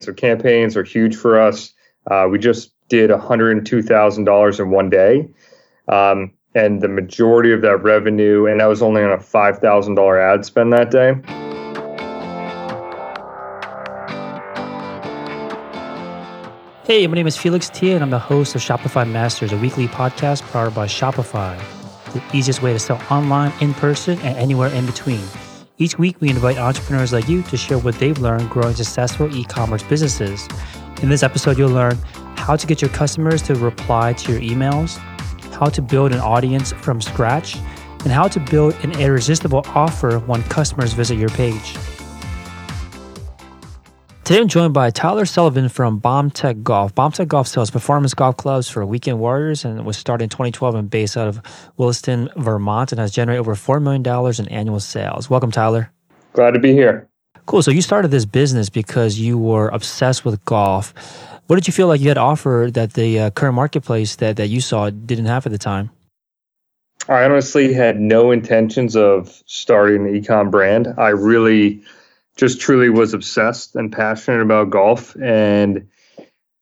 So campaigns are huge for us. Uh, we just did $102,000 in one day. Um, and the majority of that revenue, and that was only on a $5,000 ad spend that day. Hey, my name is Felix Thea, and I'm the host of Shopify Masters, a weekly podcast powered by Shopify, the easiest way to sell online, in person, and anywhere in between. Each week, we invite entrepreneurs like you to share what they've learned growing successful e commerce businesses. In this episode, you'll learn how to get your customers to reply to your emails, how to build an audience from scratch, and how to build an irresistible offer when customers visit your page. Today I'm joined by Tyler Sullivan from Bomb Tech Golf. Bomb Tech Golf sells performance golf clubs for weekend warriors and was started in 2012 and based out of Williston, Vermont, and has generated over $4 million in annual sales. Welcome, Tyler. Glad to be here. Cool. So you started this business because you were obsessed with golf. What did you feel like you had offered that the uh, current marketplace that, that you saw didn't have at the time? I honestly had no intentions of starting an ecom brand. I really just truly was obsessed and passionate about golf and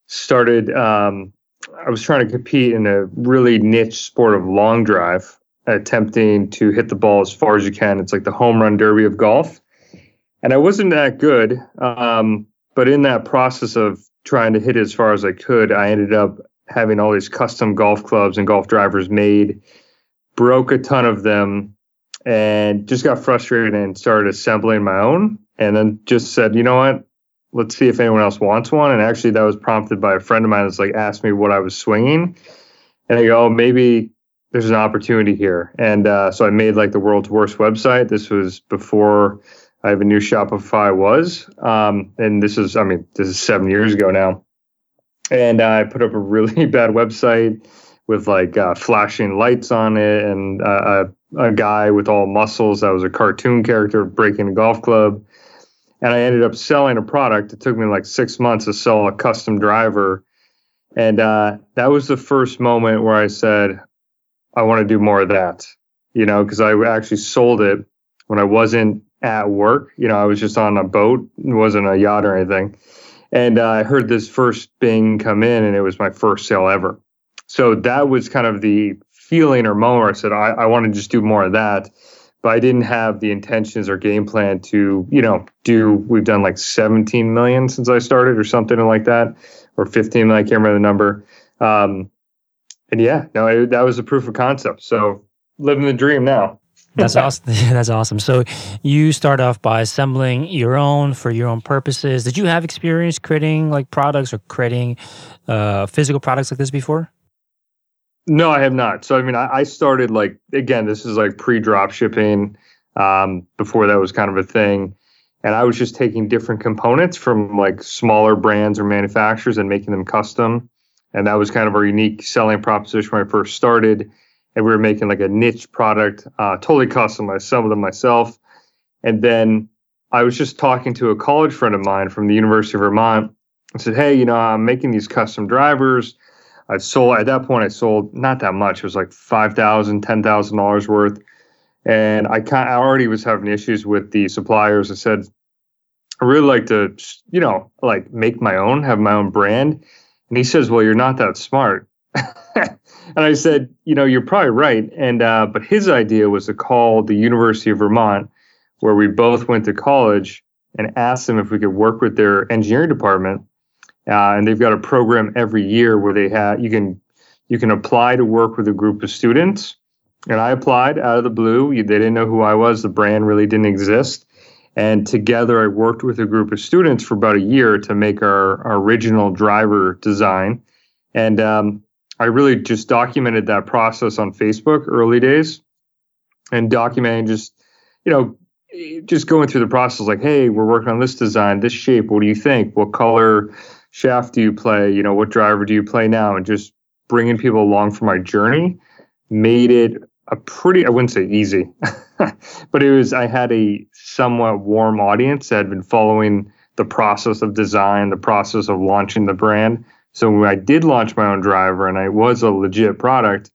started um, i was trying to compete in a really niche sport of long drive attempting to hit the ball as far as you can. It's like the home run derby of golf. And i wasn't that good um, but in that process of trying to hit as far as i could i ended up having all these custom golf clubs and golf drivers made broke a ton of them and just got frustrated and started assembling my own and then just said, you know what? Let's see if anyone else wants one. And actually, that was prompted by a friend of mine that's like asked me what I was swinging. And I go, oh, maybe there's an opportunity here. And uh, so I made like the world's worst website. This was before I have a new Shopify was. Um, and this is, I mean, this is seven years ago now. And I put up a really bad website with like uh, flashing lights on it and uh, a, a, guy with all muscles that was a cartoon character breaking a golf club. And I ended up selling a product. It took me like six months to sell a custom driver. And uh, that was the first moment where I said, I want to do more of that, you know, because I actually sold it when I wasn't at work. You know, I was just on a boat, it wasn't a yacht or anything. And uh, I heard this first bing come in, and it was my first sale ever. So that was kind of the feeling or moment I said, I, I want to just do more of that. But I didn't have the intentions or game plan to, you know, do, we've done like 17 million since I started or something like that, or 15. I can't remember the number. Um, and yeah, no, it, that was a proof of concept. So living the dream now. That's awesome. That's awesome. So you start off by assembling your own for your own purposes. Did you have experience creating like products or creating uh, physical products like this before? No, I have not. So I mean, I, I started like again, this is like pre-drop shipping. Um, before that was kind of a thing, and I was just taking different components from like smaller brands or manufacturers and making them custom. And that was kind of our unique selling proposition when I first started. And we were making like a niche product, uh, totally custom. I assembled them myself. And then I was just talking to a college friend of mine from the University of Vermont. I said, Hey, you know, I'm making these custom drivers. I sold at that point. I sold not that much. It was like five thousand, ten thousand dollars worth, and I kind I already was having issues with the suppliers. I said, I really like to, you know, like make my own, have my own brand. And he says, Well, you're not that smart. and I said, You know, you're probably right. And uh, but his idea was to call the University of Vermont, where we both went to college, and ask them if we could work with their engineering department uh, and they've got a program every year where they have you can you can apply to work with a group of students. And I applied out of the blue. They didn't know who I was. The brand really didn't exist. And together, I worked with a group of students for about a year to make our, our original driver design. And um, I really just documented that process on Facebook early days and documenting just, you know, just going through the process like, hey, we're working on this design, this shape. What do you think? What color? Shaft do you play? You know, what driver do you play now? And just bringing people along for my journey made it a pretty, I wouldn't say easy, but it was, I had a somewhat warm audience that had been following the process of design, the process of launching the brand. So when I did launch my own driver and I was a legit product,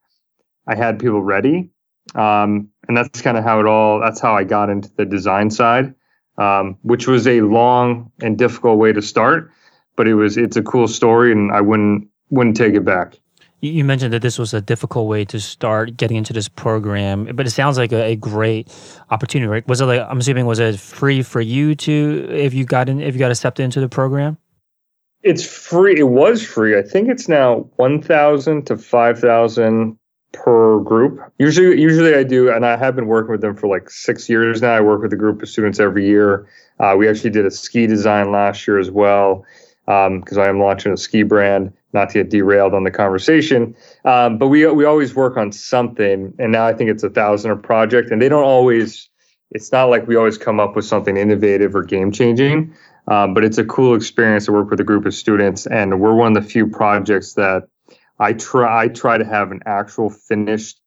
I had people ready. Um, and that's kind of how it all, that's how I got into the design side, um, which was a long and difficult way to start but it was it's a cool story, and I wouldn't wouldn't take it back. You mentioned that this was a difficult way to start getting into this program, but it sounds like a, a, great opportunity, right? Was it like I'm assuming was it free for you to if you got in if you got accepted into the program? It's free. It was free. I think it's now one thousand to five thousand per group. Usually, usually I do, and I have been working with them for like six years now. I work with a group of students every year. Uh, we actually did a ski design last year as well because um, I am launching a ski brand not to get derailed on the conversation. Um, but we we always work on something, and now I think it's a thousand project, and they don't always. It's not like we always come up with something innovative or game changing, um, but it's a cool experience to work with a group of students, and we're one of the few projects that I try I try to have an actual finished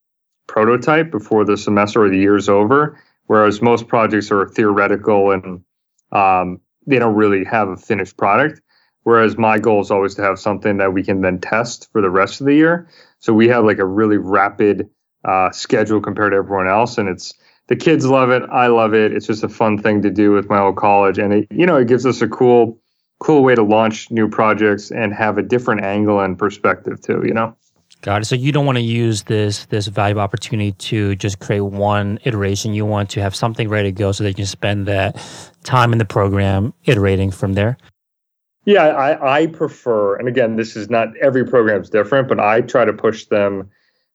prototype before the semester or the year's over, whereas most projects are theoretical and um, they don't really have a finished product. Whereas my goal is always to have something that we can then test for the rest of the year. So we have like a really rapid uh, schedule compared to everyone else, and it's the kids love it. I love it. It's just a fun thing to do with my old college, and it you know it gives us a cool cool way to launch new projects and have a different angle and perspective too. You know. Got it. So you don't want to use this this valuable opportunity to just create one iteration. You want to have something ready to go so that you can spend that time in the program iterating from there. Yeah, I, I prefer, and again, this is not every program is different, but I try to push them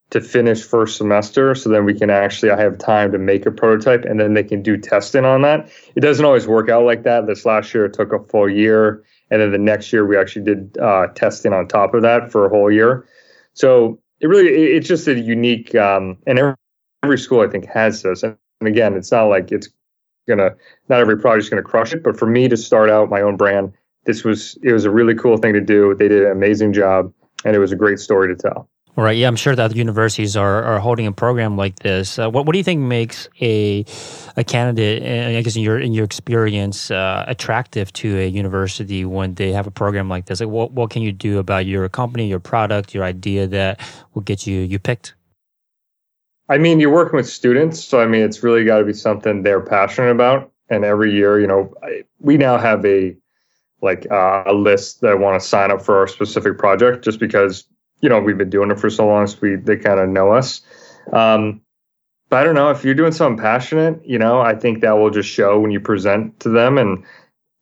to finish first semester so then we can actually I have time to make a prototype and then they can do testing on that. It doesn't always work out like that. This last year it took a full year, and then the next year we actually did uh, testing on top of that for a whole year. So it really it's just a unique um, and every, every school I think has this. And again, it's not like it's gonna not every project's gonna crush it, but for me to start out my own brand this was it was a really cool thing to do. They did an amazing job, and it was a great story to tell. All right. Yeah, I'm sure that universities are, are holding a program like this. Uh, what What do you think makes a a candidate, uh, I guess in your in your experience, uh, attractive to a university when they have a program like this? Like, what what can you do about your company, your product, your idea that will get you you picked? I mean, you're working with students, so I mean, it's really got to be something they're passionate about. And every year, you know, we now have a like uh, a list that want to sign up for our specific project just because you know we've been doing it for so long so we they kind of know us. Um, but i don't know if you're doing something passionate you know i think that will just show when you present to them and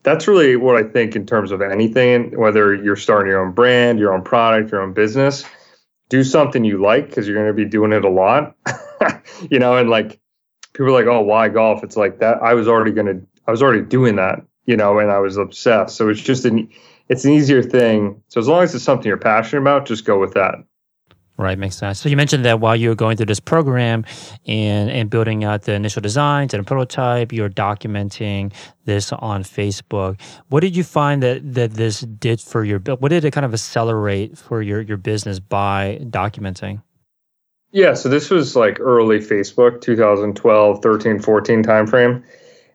that's really what i think in terms of anything whether you're starting your own brand your own product your own business do something you like because you're going to be doing it a lot. You know and like people are like oh why golf? It's like that i was already going to i was already doing that you know, and I was obsessed. So it's just an it's an easier thing. So as long as it's something you're passionate about, just go with that. Right, makes sense. So you mentioned that while you were going through this program and and building out the initial designs and a prototype, you're documenting this on Facebook. What did you find that that this did for your what did it kind of accelerate for your your business by documenting? Yeah, so this was like early Facebook, 2012, 13, 14 timeframe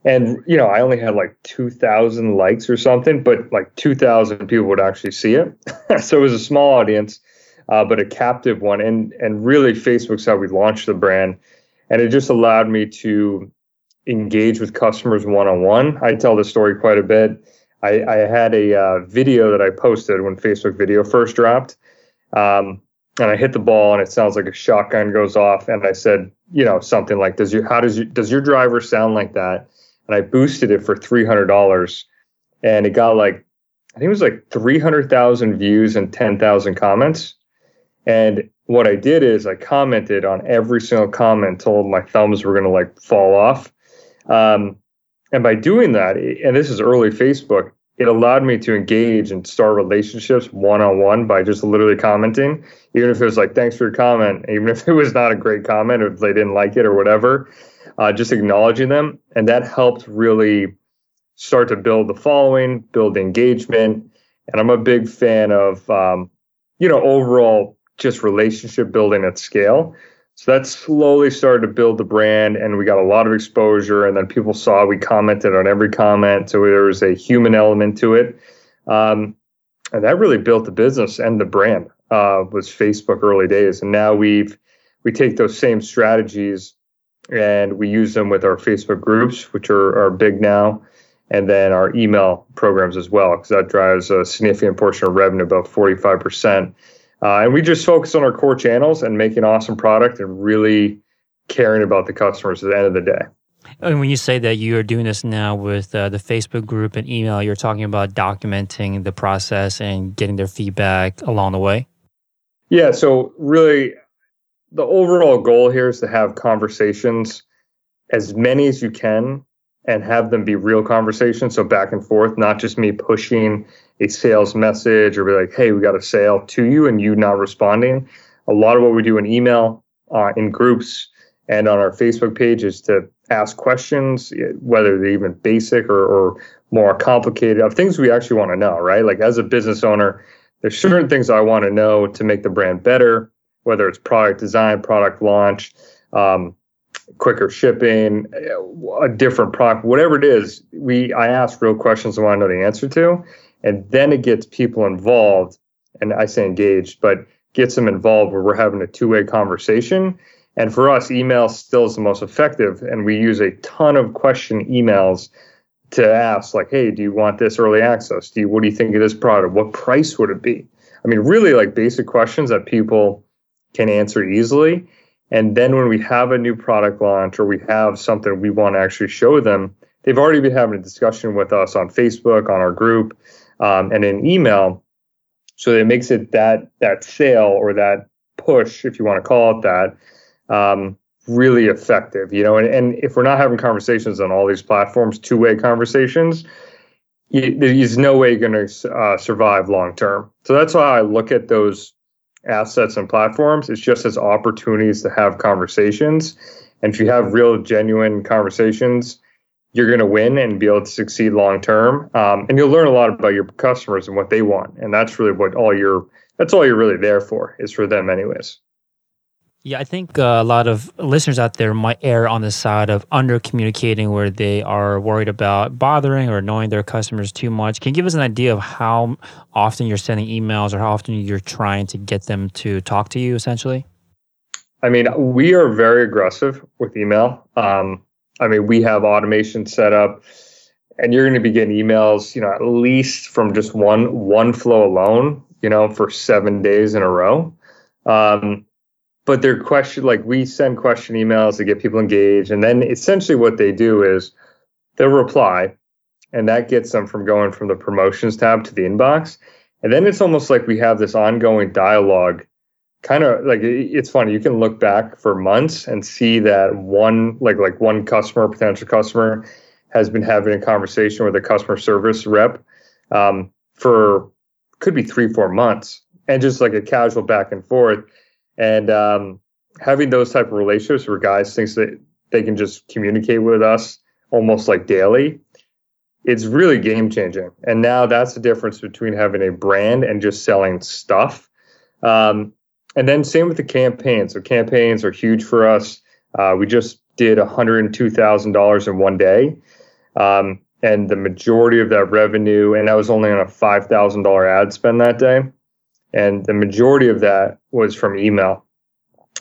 and you know i only had like 2000 likes or something but like 2000 people would actually see it. So it was a small audience uh, but a captive one. And and really facebook's how we launched the brand. And it just allowed me to engage with customers one-on-one. I tell this story quite a bit. I, I had a uh, video that i posted when facebook video first dropped um, and I hit the ball and it sounds like a shotgun goes off. And I said, you know, something like, does your how does you does your driver sound like that? And I boosted it for three hundred dollars, and it got like I think it was like three hundred thousand views and ten thousand comments. And what I did is I commented on every single comment, told my thumbs were going to like fall off. Um, and by doing that, and this is early Facebook, it allowed me to engage and start relationships one on one by just literally commenting, even if it was like, thanks for your comment, even if it was not a great comment, if they didn't like it or whatever uh, just acknowledging them. And that helped really start to build the following, build engagement. And I'm a big fan of, um, you know, overall just relationship building at scale. So that slowly started to build the brand, and we got a lot of exposure. And then people saw we commented on every comment, so there was a human element to it, um, and that really built the business and the brand. Uh, was Facebook early days, and now we've we take those same strategies and we use them with our Facebook groups, which are, are big now. and then our email programs as well, because that drives a significant portion of revenue, about 45%. Uh, and we just focus on our core channels and making awesome product and really caring about the customers at the end of the day. And when you say that you are doing this now with uh, the Facebook group and email, you're talking about documenting the process and getting their feedback along the way? Yeah. So, really, the overall goal here is to have conversations, as many as you can, and have them be real conversations. So, back and forth, not just me pushing a sales message or be like, hey, we got a sale to you and you not responding. A lot of what we do in email, uh, in groups, and on our Facebook page is to ask questions, whether they're even basic or, or more complicated, of things we actually want to know, right? Like as a business owner, there's certain things I want to know to make the brand better, whether it's product design, product launch, um, quicker shipping, a different product, whatever it is. We I ask real questions I want to know the answer to, and then it gets people involved. And I say engaged, but gets them involved where we're having a two way conversation and for us, email still is the most effective. And we use a ton of question emails to ask, like, hey, do you want this early access? Do you what do you think of this product? What price would it be? I mean, really like basic questions that people can answer easily. And then when we have a new product launch or we have something we want to actually show them, they've already been having a discussion with us on Facebook, on our group, um, and in email. So it makes it that that sale or that push, if you want to call it that, um, really effective. You know, and, and if we're not having conversations on all these platforms, two way conversations, there's no way you're going to uh, survive long term. So that's why I look at those assets and platforms. It's just as opportunities to have conversations. And if you have real, genuine conversations, you're going to win and be able to succeed long term. Um, and you'll learn a lot about your customers and what they want. And that's really what all you're that's all you're really there for is for them, anyways. Yeah, I think uh, a lot of listeners out there might err on the side of under communicating where they are worried about bothering or annoying their customers too much. Can you give us an idea of how often you're sending emails or how often you're trying to get them to talk to you essentially? I mean, we are very aggressive with email. Um, I mean, we have automation set up and you're going to be getting emails, you know, at least from just one one flow alone, you know, for seven days in a row. Um, but they're question like we send question emails to get people engaged and then essentially what they do is they'll reply and that gets them from going from the promotions tab to the inbox. And then it's almost like we have this ongoing dialogue. Kind of like it's funny you can look back for months and see that one like like one customer potential customer has been having a conversation with a customer service rep um, for could be three four months and just like a casual back and forth and um, having those type of relationships where guys think that they can just communicate with us almost like daily, it's really game changing. And now that's the difference between having a brand and just selling stuff. Um, and then same with the campaigns. So campaigns are huge for us. Uh, we just did $102,000 in one day. Um, and the majority of that revenue, and that was only on a $5,000 ad spend that day and the majority of that was from email.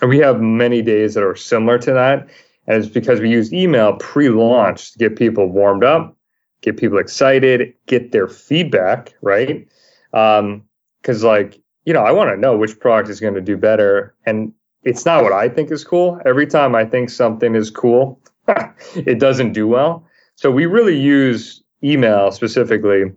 And we have many days that are similar to that. And it's because we use email pre launch to get people warmed up, get people excited, get their feedback, right? Because, um, like, you know, I want to know which product is going to do better. And it's not what I think is cool. Every time I think something is cool, it doesn't do well. So we really use email specifically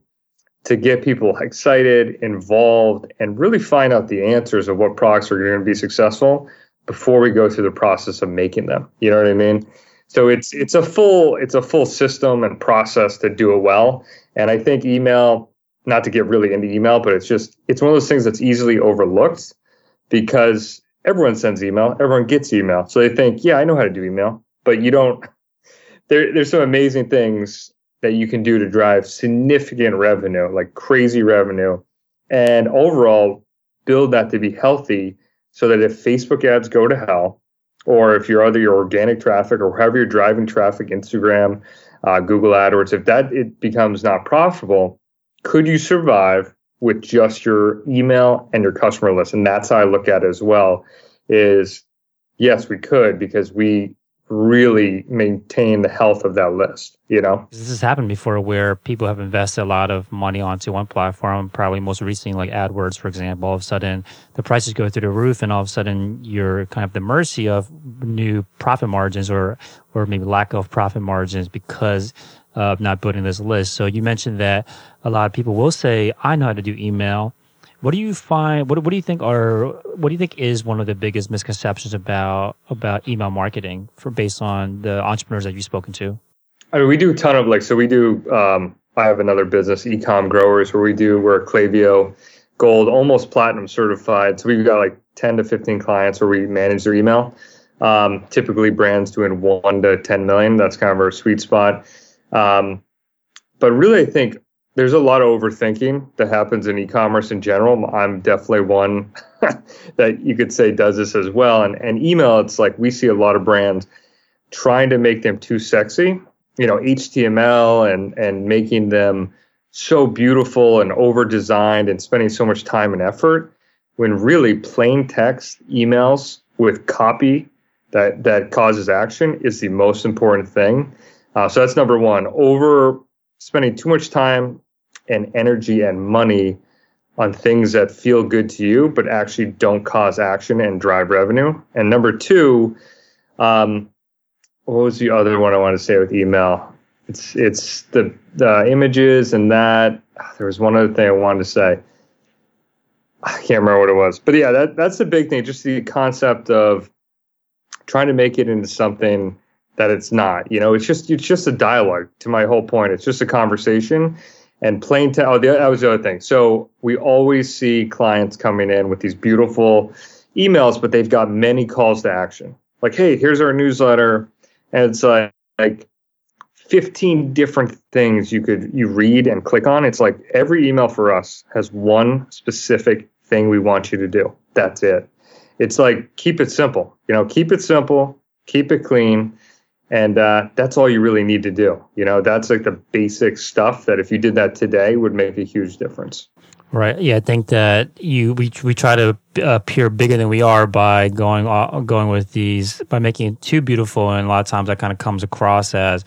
to get people excited, involved, and really find out the answers of what products are going to be successful before we go through the process of making them. You know what I mean? So it's it's a full it's a full system and process to do it well. And I think email, not to get really into email, but it's just it's one of those things that's easily overlooked because everyone sends email, everyone gets email. So they think, yeah, I know how to do email, but you don't there, there's some amazing things that you can do to drive significant revenue, like crazy revenue, and overall build that to be healthy so that if Facebook ads go to hell, or if you're either your organic traffic or however you're driving traffic, Instagram, uh, Google AdWords, if that it becomes not profitable, could you survive with just your email and your customer list? And that's how I look at it as well. Is yes, we could because we really maintain the health of that list you know? This has happened before where people have invested a lot of money onto one platform probably most recently like adwords for example. All of a sudden the prices go through the roof and all of a sudden you're kind of the mercy of new profit margins or or maybe lack of profit margins because of not building this list. So you mentioned that a lot of people will say i know how to do email what do you find? What, what do you think are? What do you think is one of the biggest misconceptions about about email marketing for based on the entrepreneurs that you've spoken to? I mean, we do a ton of like so we do. Um, I have another business, Ecom Growers, where we do we're Klaviyo Gold, almost platinum certified. So we've got like ten to fifteen clients where we manage their email. Um, typically, brands doing one to ten million. That's kind of our sweet spot. Um, but really, I think there's a lot of overthinking that happens in e-commerce in general. I'm definitely one that you could say does this as well. And and email, it's like we see a lot of brands trying to make them too sexy, you know, HTML and and making them so beautiful and over designed and spending so much time and effort when really plain text emails with copy that that causes action is the most important thing. Uh, so that's number one. Over spending too much time and energy and money on things that feel good to you, but actually don't cause action and drive revenue. And number two, um, what was the other one I want to say with email? It's it's the the images and that. There was one other thing I wanted to say. I can't remember what it was, but yeah, that that's the big thing. Just the concept of trying to make it into something that it's not. You know, it's just it's just a dialogue. To my whole point, it's just a conversation and plain text. Oh, that was the other thing. So we always see clients coming in with these beautiful emails, but they've got many calls to action. Like, hey, here's our newsletter, and it's like, like 15 different things you could you read and click on. It's like every email for us has one specific thing we want you to do. That's it. It's like keep it simple. You know, keep it simple, keep it clean and uh, that's all you really need to do. You know that's like the basic stuff that if you did that today would make a huge difference. Right. Yeah i think that you we, we try to appear bigger than we are by going uh, going with these by making it too beautiful and a lot of times that kind of comes across as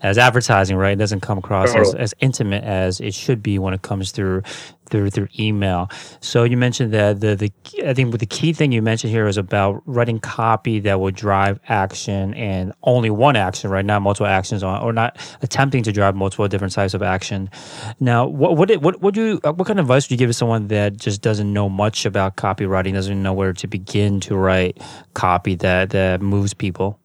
as advertising, right? It doesn't come across as, as intimate as it should be when it comes through through through email. So you mentioned that the the I think the key thing you mentioned here is about writing copy that will drive action and only one action, right? Not multiple actions on, or not attempting to drive multiple different types of action. Now, what what what what do you uh, what kind of advice would you give to someone that just doesn't know much about copywriting, doesn't know where to begin to write copy that that moves people?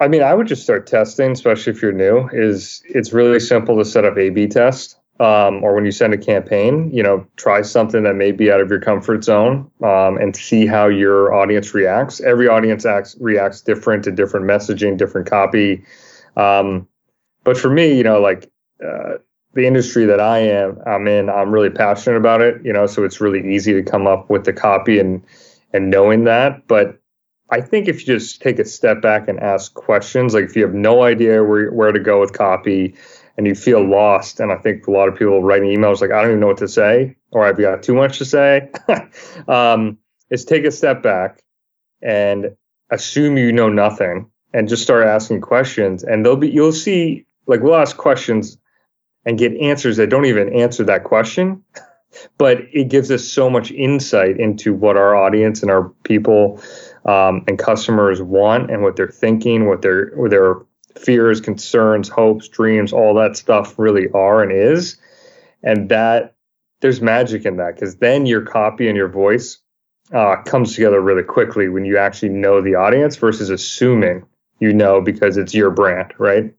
I mean, I would just start testing, especially if you're new. Is it's really simple to set up A/B test, um, or when you send a campaign, you know, try something that may be out of your comfort zone um, and see how your audience reacts. Every audience acts reacts different to different messaging, different copy. Um, but for me, you know, like uh, the industry that I am, I'm in, I'm really passionate about it. You know, so it's really easy to come up with the copy and and knowing that, but I think if you just take a step back and ask questions, like if you have no idea where where to go with copy and you feel lost, and I think a lot of people writing emails like I don't even know what to say or I've got too much to say, um, is take a step back and assume you know nothing and just start asking questions, and they'll be you'll see like we'll ask questions and get answers that don't even answer that question. but it gives us so much insight into what our audience and our people um, and customers want and what they're thinking, what their what their fears, concerns, hopes, dreams, all that stuff really are and is, and that there's magic in that because then your copy and your voice uh, comes together really quickly when you actually know the audience versus assuming you know because it's your brand, right?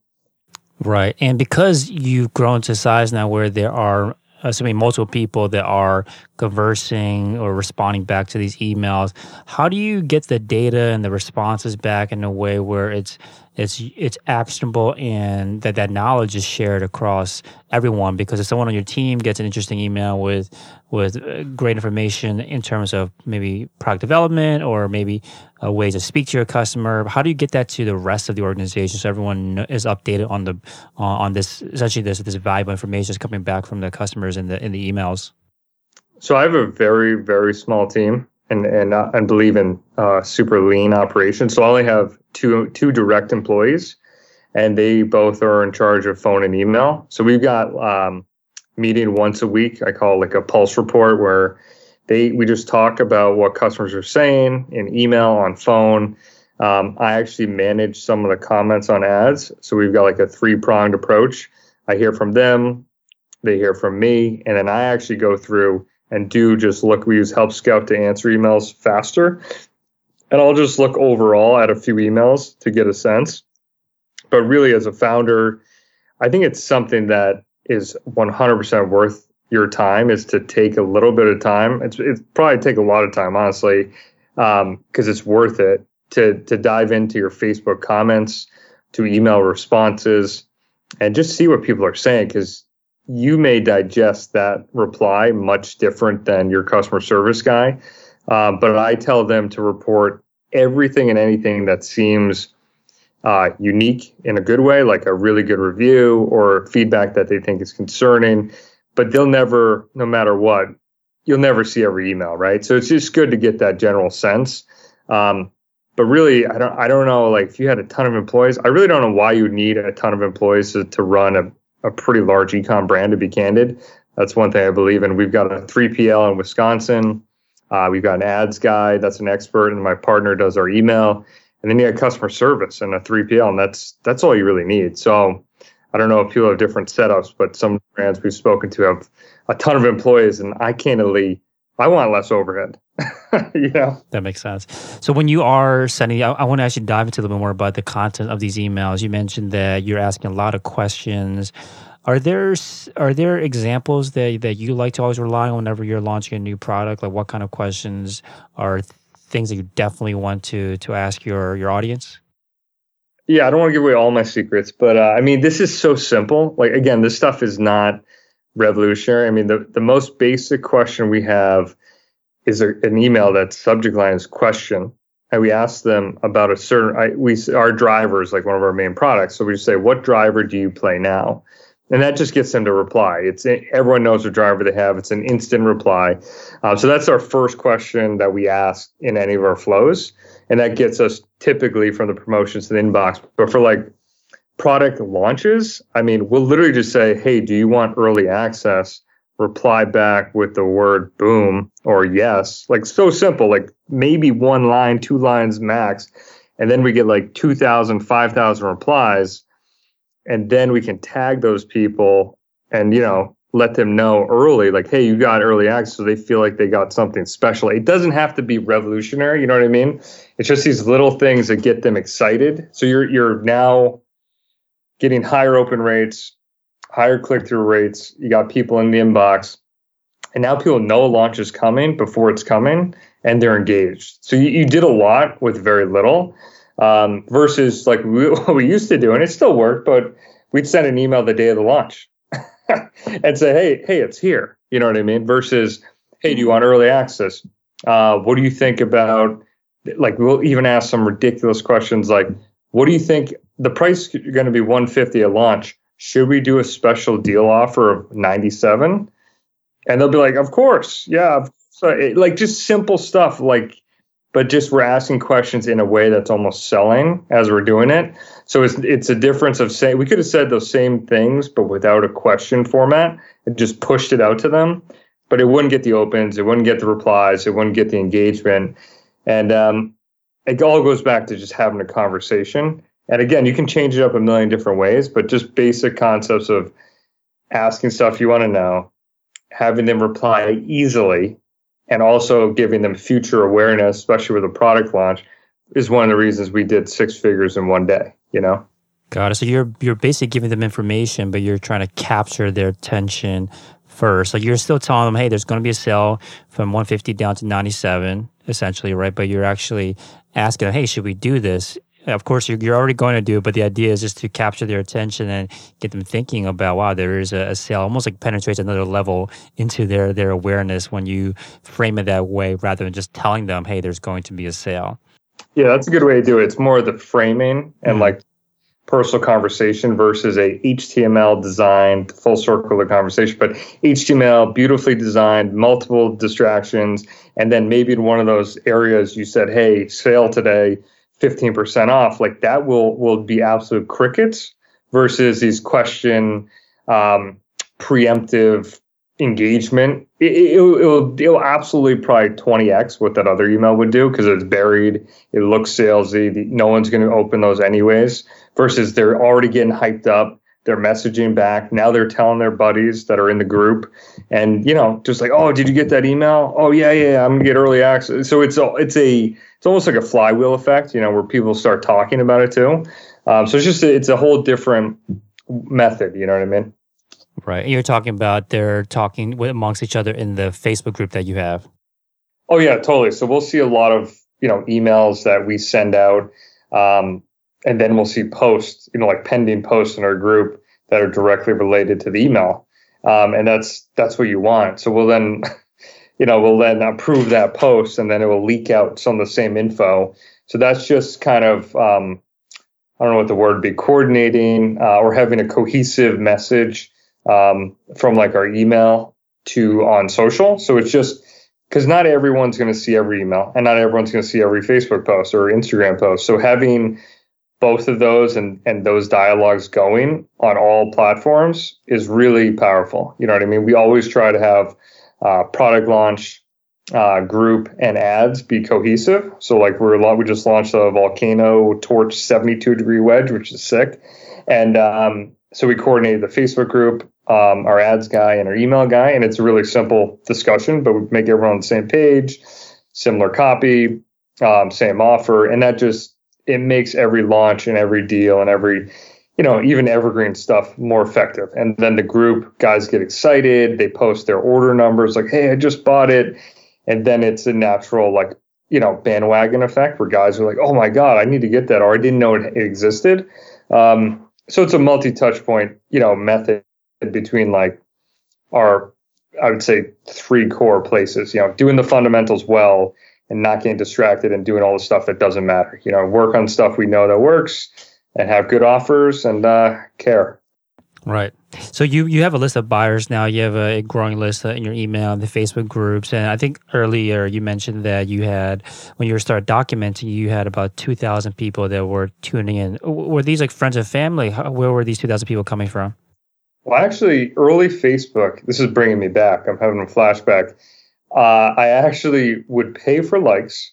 Right. And because you've grown to size now where there are assuming multiple people that are conversing or responding back to these emails how do you get the data and the responses back in a way where it's it's it's actionable and that that knowledge is shared across everyone because if someone on your team gets an interesting email with with uh, great information in terms of maybe product development or maybe uh, ways to speak to your customer how do you get that to the rest of the organization so everyone is updated on the uh, on this essentially this this valuable information is coming back from the customers in the in the emails? So i have a very very small team and and uh, and believe in uh, super lean operations. So I only have two two direct employees, and they both are in charge of phone and email. So we've got um, meeting once a week. I call like a pulse report where they we just talk about what customers are saying in email, on phone. Um, I actually manage some of the comments on ads. So we've got like a three pronged approach. I hear from them, they hear from me, and then I actually go through and do just look. We use Help Scout to answer emails faster. And I'll just look overall at a few emails to get a sense. But really, as a founder, I think it's something that is 100% worth your time is to take a little bit of time. It's, it's probably take a lot of time, honestly, because um, it's worth it to to dive into your Facebook comments, to email responses, and just see what people are saying. Because you may digest that reply much different than your customer service guy. Um, but I tell them to report everything and anything that seems uh, unique in a good way, like a really good review or feedback that they think is concerning. But they'll never, no matter what, you'll never see every email, right? So it's just good to get that general sense. Um, but really, I don't, I don't know. Like, if you had a ton of employees, I really don't know why you need a ton of employees to, to run a, a pretty large ecom brand. To be candid, that's one thing I believe in. We've got a 3PL in Wisconsin. Uh, we've got an ads guy that's an expert, and my partner does our email and then you have customer service and a 3PL, and that's that's all you really need. So I don't know if people have different setups, but some brands we've spoken to have a ton of employees, and I candidly I want less overhead. know that makes sense. So when you are sending, I, I want to actually dive into a little bit more about the content of these emails. You mentioned that you're asking a lot of questions. Are there are there examples that that you like to always rely on whenever you're launching a new product? Like what kind of questions are things that you definitely want to to ask your your audience? Yeah, I don't want to give away all my secrets, but uh, I mean, this is so simple. Like again, this stuff is not revolutionary. I mean, the the most basic question we have is a, an email that subject line is question, and we ask them about a certain. I, we our drivers like one of our main products, so we say, "What driver do you play now?" and that just gets them to reply. It's everyone knows the driver they have. It's an instant reply. Uh, so that's our first question that we ask in any of our flows, and that gets us typically from the promotions to the inbox. But for like product launches, I mean, we'll literally just say, "Hey, do you want early access?" Reply back with the word "boom" or "yes." Like so simple. Like maybe one line, two lines max, and then we get like 2,000, 5,000 replies and then we can tag those people and you know let them know early like hey you got early access so they feel like they got something special it doesn't have to be revolutionary you know what i mean it's just these little things that get them excited so you're you're now getting higher open rates higher click-through rates you got people in the inbox and now people know a launch is coming before it's coming and they're engaged so you, you did a lot with very little um, versus like we, what we used to do, and it still worked, but we'd send an email the day of the launch and say, "Hey, hey, it's here." You know what I mean? Versus, "Hey, do you want early access? Uh, what do you think about?" Like we'll even ask some ridiculous questions like, "What do you think the price is going to be 150 at launch? Should we do a special deal offer of 97?" And they'll be like, "Of course, yeah." So it, like just simple stuff like but just we're asking questions in a way that's almost selling as we're doing it. So it's it's a difference of saying we could have said those same things, but without a question format and just pushed it out to them. But it wouldn't get the opens, it wouldn't get the replies, it wouldn't get the engagement, and um, it all goes back to just having a conversation. And again, you can change it up a million different ways, but just basic concepts of asking stuff you want to know, having them reply easily and also giving them future awareness, especially with a product launch, is one of the reasons we did six figures in one day. You know. Got it. So you're you're basically giving them information, but you're trying to capture their attention first. So you're still telling them, hey, there's going to be a sale from 150 down to 97, essentially, right? But you're actually asking them, hey, should we do this? Of course you're, you're already going to do it but the idea is just to capture their attention and get them thinking about wow there is a, a, sale almost like penetrates another level into their their awareness when you frame it that way rather than just telling them hey there's going to be a sale. Yeah that's a good way to do it. It's more the framing and mm. like personal conversation versus a HTML designed full circle of conversation, but HTML beautifully designed, multiple distractions, and then maybe in one of those areas you said, "Hey, sale today, 15% off." Like that will will be absolute crickets versus these question um, preemptive engagement, it, will it'll, it'll absolutely probably 20x what that other email would do because it's buried. It looks salesy. No one's going to open those anyways. Versus they're already getting hyped up. They're messaging back. Now they're telling their buddies that are in the group, and you know, just like, oh, did you get that email? Oh yeah, yeah, I'm gonna get early access. So it's a, it's a, it's almost like a flywheel effect, you know, where people start talking about it too. Um, so it's just, a, it's a whole different method. You know what I mean? Right. You're talking about they're talking amongst each other in the Facebook group that you have. Oh yeah, totally. So we'll see a lot of you know emails that we send out, um, and then we'll see posts, you know, like pending posts in our group that are directly related to the email, um, and that's that's what you want. So we'll then, you know, we'll then approve that post, and then it will leak out some of the same info. So that's just kind of um, I don't know what the word would be coordinating uh, or having a cohesive message um, from like our email to on social. So it's just because not everyone's going to see every email and not everyone's going to see every Facebook post or Instagram post. So having both of those and, and those dialogues going on all platforms is really powerful. You know what I mean? We always try to have uh, product launch, uh, group, and ads be cohesive. So like we're lot we just launched a volcano torch 72 degree wedge, which is sick, and um, so we coordinated the Facebook group, um, our ads guy, and our email guy, and it's a really simple discussion, but we make everyone on the same page, similar copy, um, same offer, and that just it makes every launch and every deal and every you know even evergreen stuff more effective. And then the group guys get excited, they post their order numbers, like, hey, I just bought it, and then it's a natural like you know bandwagon effect where guys are like, oh my god, I need to get that, or I didn't know it existed. Um, so it's a multi-touch point, you know, method between like our, I would say, three core places. You know, doing the fundamentals well and not getting distracted and doing all the stuff that doesn't matter. You know, work on stuff we know that works and have good offers and uh, care. Right. So you you have a list of buyers now. You have a growing list in your email and the Facebook groups. And I think earlier you mentioned that you had when you started documenting, you had about two thousand people that were tuning in. Were these like friends and family? Where were these two thousand people coming from? Well, actually, early Facebook. This is bringing me back. I'm having a flashback. Uh, I actually would pay for likes,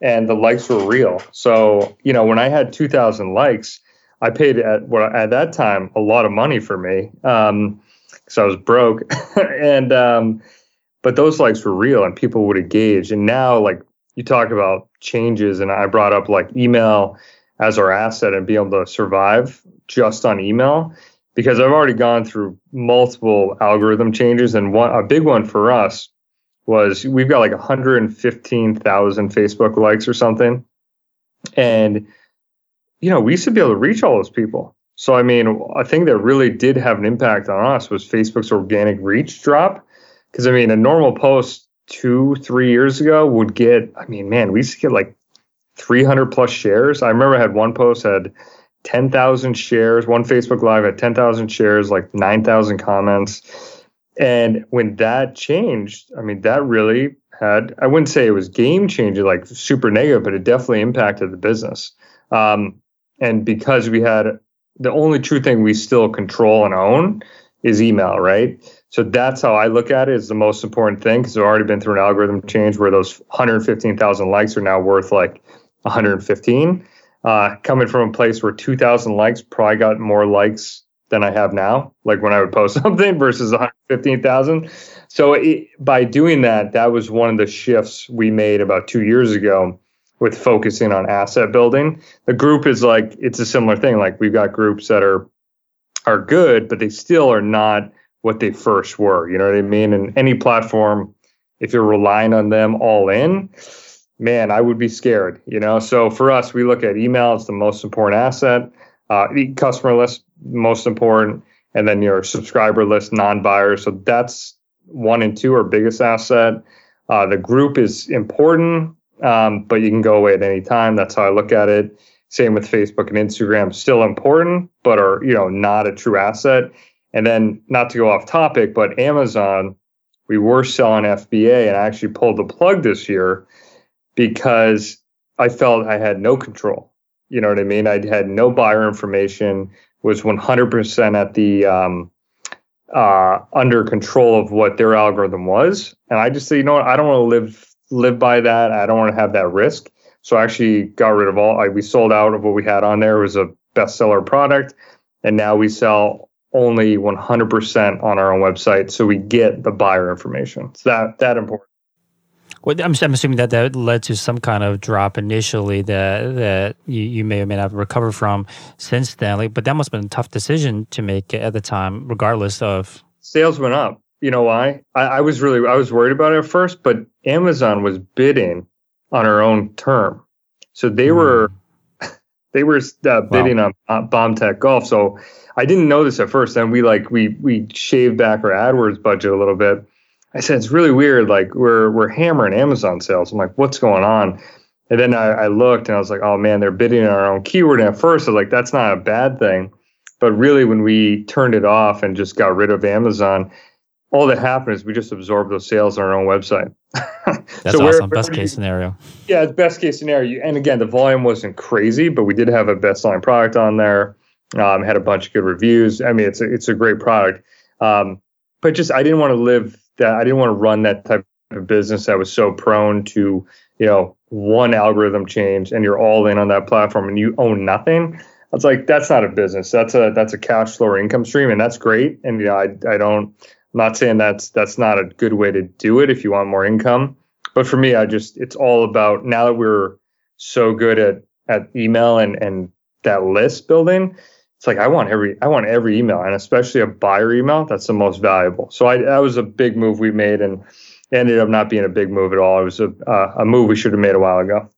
and the likes were real. So you know, when I had two thousand likes I paid at what at that time a lot of money for me because um, I was broke, and um, but those likes were real and people would engage. And now, like you talk about changes, and I brought up like email as our asset and being able to survive just on email because I've already gone through multiple algorithm changes, and one a big one for us was we've got like 115,000 Facebook likes or something, and you know, we used to be able to reach all those people. So, I mean, a thing that really did have an impact on us was Facebook's organic reach drop. Because, I mean, a normal post two, three years ago would get, I mean, man, we used to get like 300 plus shares. I remember I had one post had 10,000 shares, one Facebook Live had 10,000 shares, like 9,000 comments. And when that changed, I mean, that really had, I wouldn't say it was game changing, like super negative, but it definitely impacted the business. Um, and because we had the only true thing we still control and own is email, right? So that's how I look at it is the most important thing because I've already been through an algorithm change where those 115,000 likes are now worth like 115. Uh, coming from a place where 2,000 likes probably got more likes than I have now, like when I would post something versus 115,000. So it, by doing that, that was one of the shifts we made about two years ago with focusing on asset building. The group is like it's a similar thing. Like we've got groups that are are good, but they still are not what they first were. You know what I mean? And any platform, if you're relying on them all in, man, I would be scared. You know. So for us, we look at email as the most important asset. Uh, customer list most important, and then your subscriber list, non-buyers. So that's one and two are biggest asset. Uh, the group is important um, but you can go away at any time. That's how I look at it. Same with Facebook and Instagram, still important, but are you know not a true asset. And then not to go off topic, but Amazon, we were selling FBA, and I actually pulled the plug this year because I felt I had no control. You know what I mean? I had no buyer information, was 100% at the um, uh, under control of what their algorithm was, and I just said, you know what? I don't want to live live by that. I don't want to have that risk. So I actually got rid of all. We sold out of what we had on there. It was a bestseller product, and now we sell only 100% on our own website, so we get the buyer information. It's that that important. Well, I'm, I'm assuming that that led to some kind of drop initially that that you, you may or may not recover from since then. Like, but that must have been a tough decision to make at the time, regardless of sales went up. You know why? I, I was really I was worried about it at first, but Amazon was bidding on our own term, so they mm. were they were uh, bidding wow. on uh, BombTech Golf. So I didn't know this at first. Then we like we we shaved back our AdWords budget a little bit I said, it's really weird. Like we're we're hammering Amazon sales. I'm like, what's going on? And then I, I looked and I was like, oh man, they're bidding on our own keyword. And at first I was like, that's not a bad thing. But really when we turned it off and just got rid of Amazon, all that happened is we just absorbed those sales on our own website. That's so awesome. Best case scenario. Yeah, it's best case scenario. And again, the volume wasn't crazy, but we did have a best selling product on there. Um, had a bunch of good reviews. I mean, it's a, it's a great product. Um, but just I didn't want to live that I didn't want to run that type of business that was so prone to, you know, one algorithm change and you're all in on that platform and you own nothing. I was like, that's not a business. That's a that's a cash flow or income stream, and that's great. And you know, I I don't I'm not saying that's that's not a good way to do it if you want more income. But for me, I just it's all about now that we're so good at at email and and that list building it's like I want every I want every email, and especially a buyer email. That's the most valuable. So I, that was a big move we made, and ended up not being a big move at all. It was a uh, a move we should have made a while ago.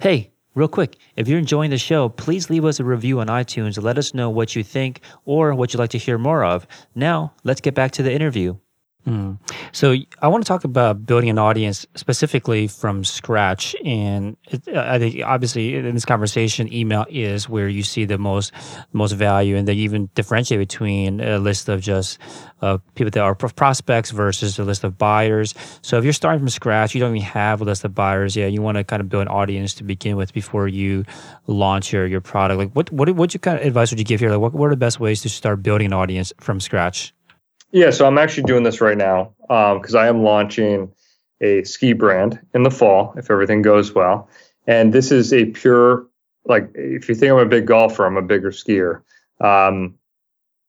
Hey, real quick, if you're enjoying the show, please leave us a review on iTunes let us know what you think or what you'd like to hear more of. Now, let's get back to the interview. Mm. So I want to talk about building an audience specifically from scratch, and it, I think obviously in this conversation, email is where you see the most most value, and they even differentiate between a list of just uh, people that are prospects versus a list of buyers. So if you're starting from scratch, you don't even have a list of buyers yet. You want to kind of build an audience to begin with before you launch your your product. Like what what what you kind of advice would you give here? Like what, what are the best ways to start building an audience from scratch? Yeah, so I'm actually doing this right now because um, I am launching a ski brand in the fall if everything goes well. And this is a pure, like, if you think I'm a big golfer, I'm a bigger skier. Um,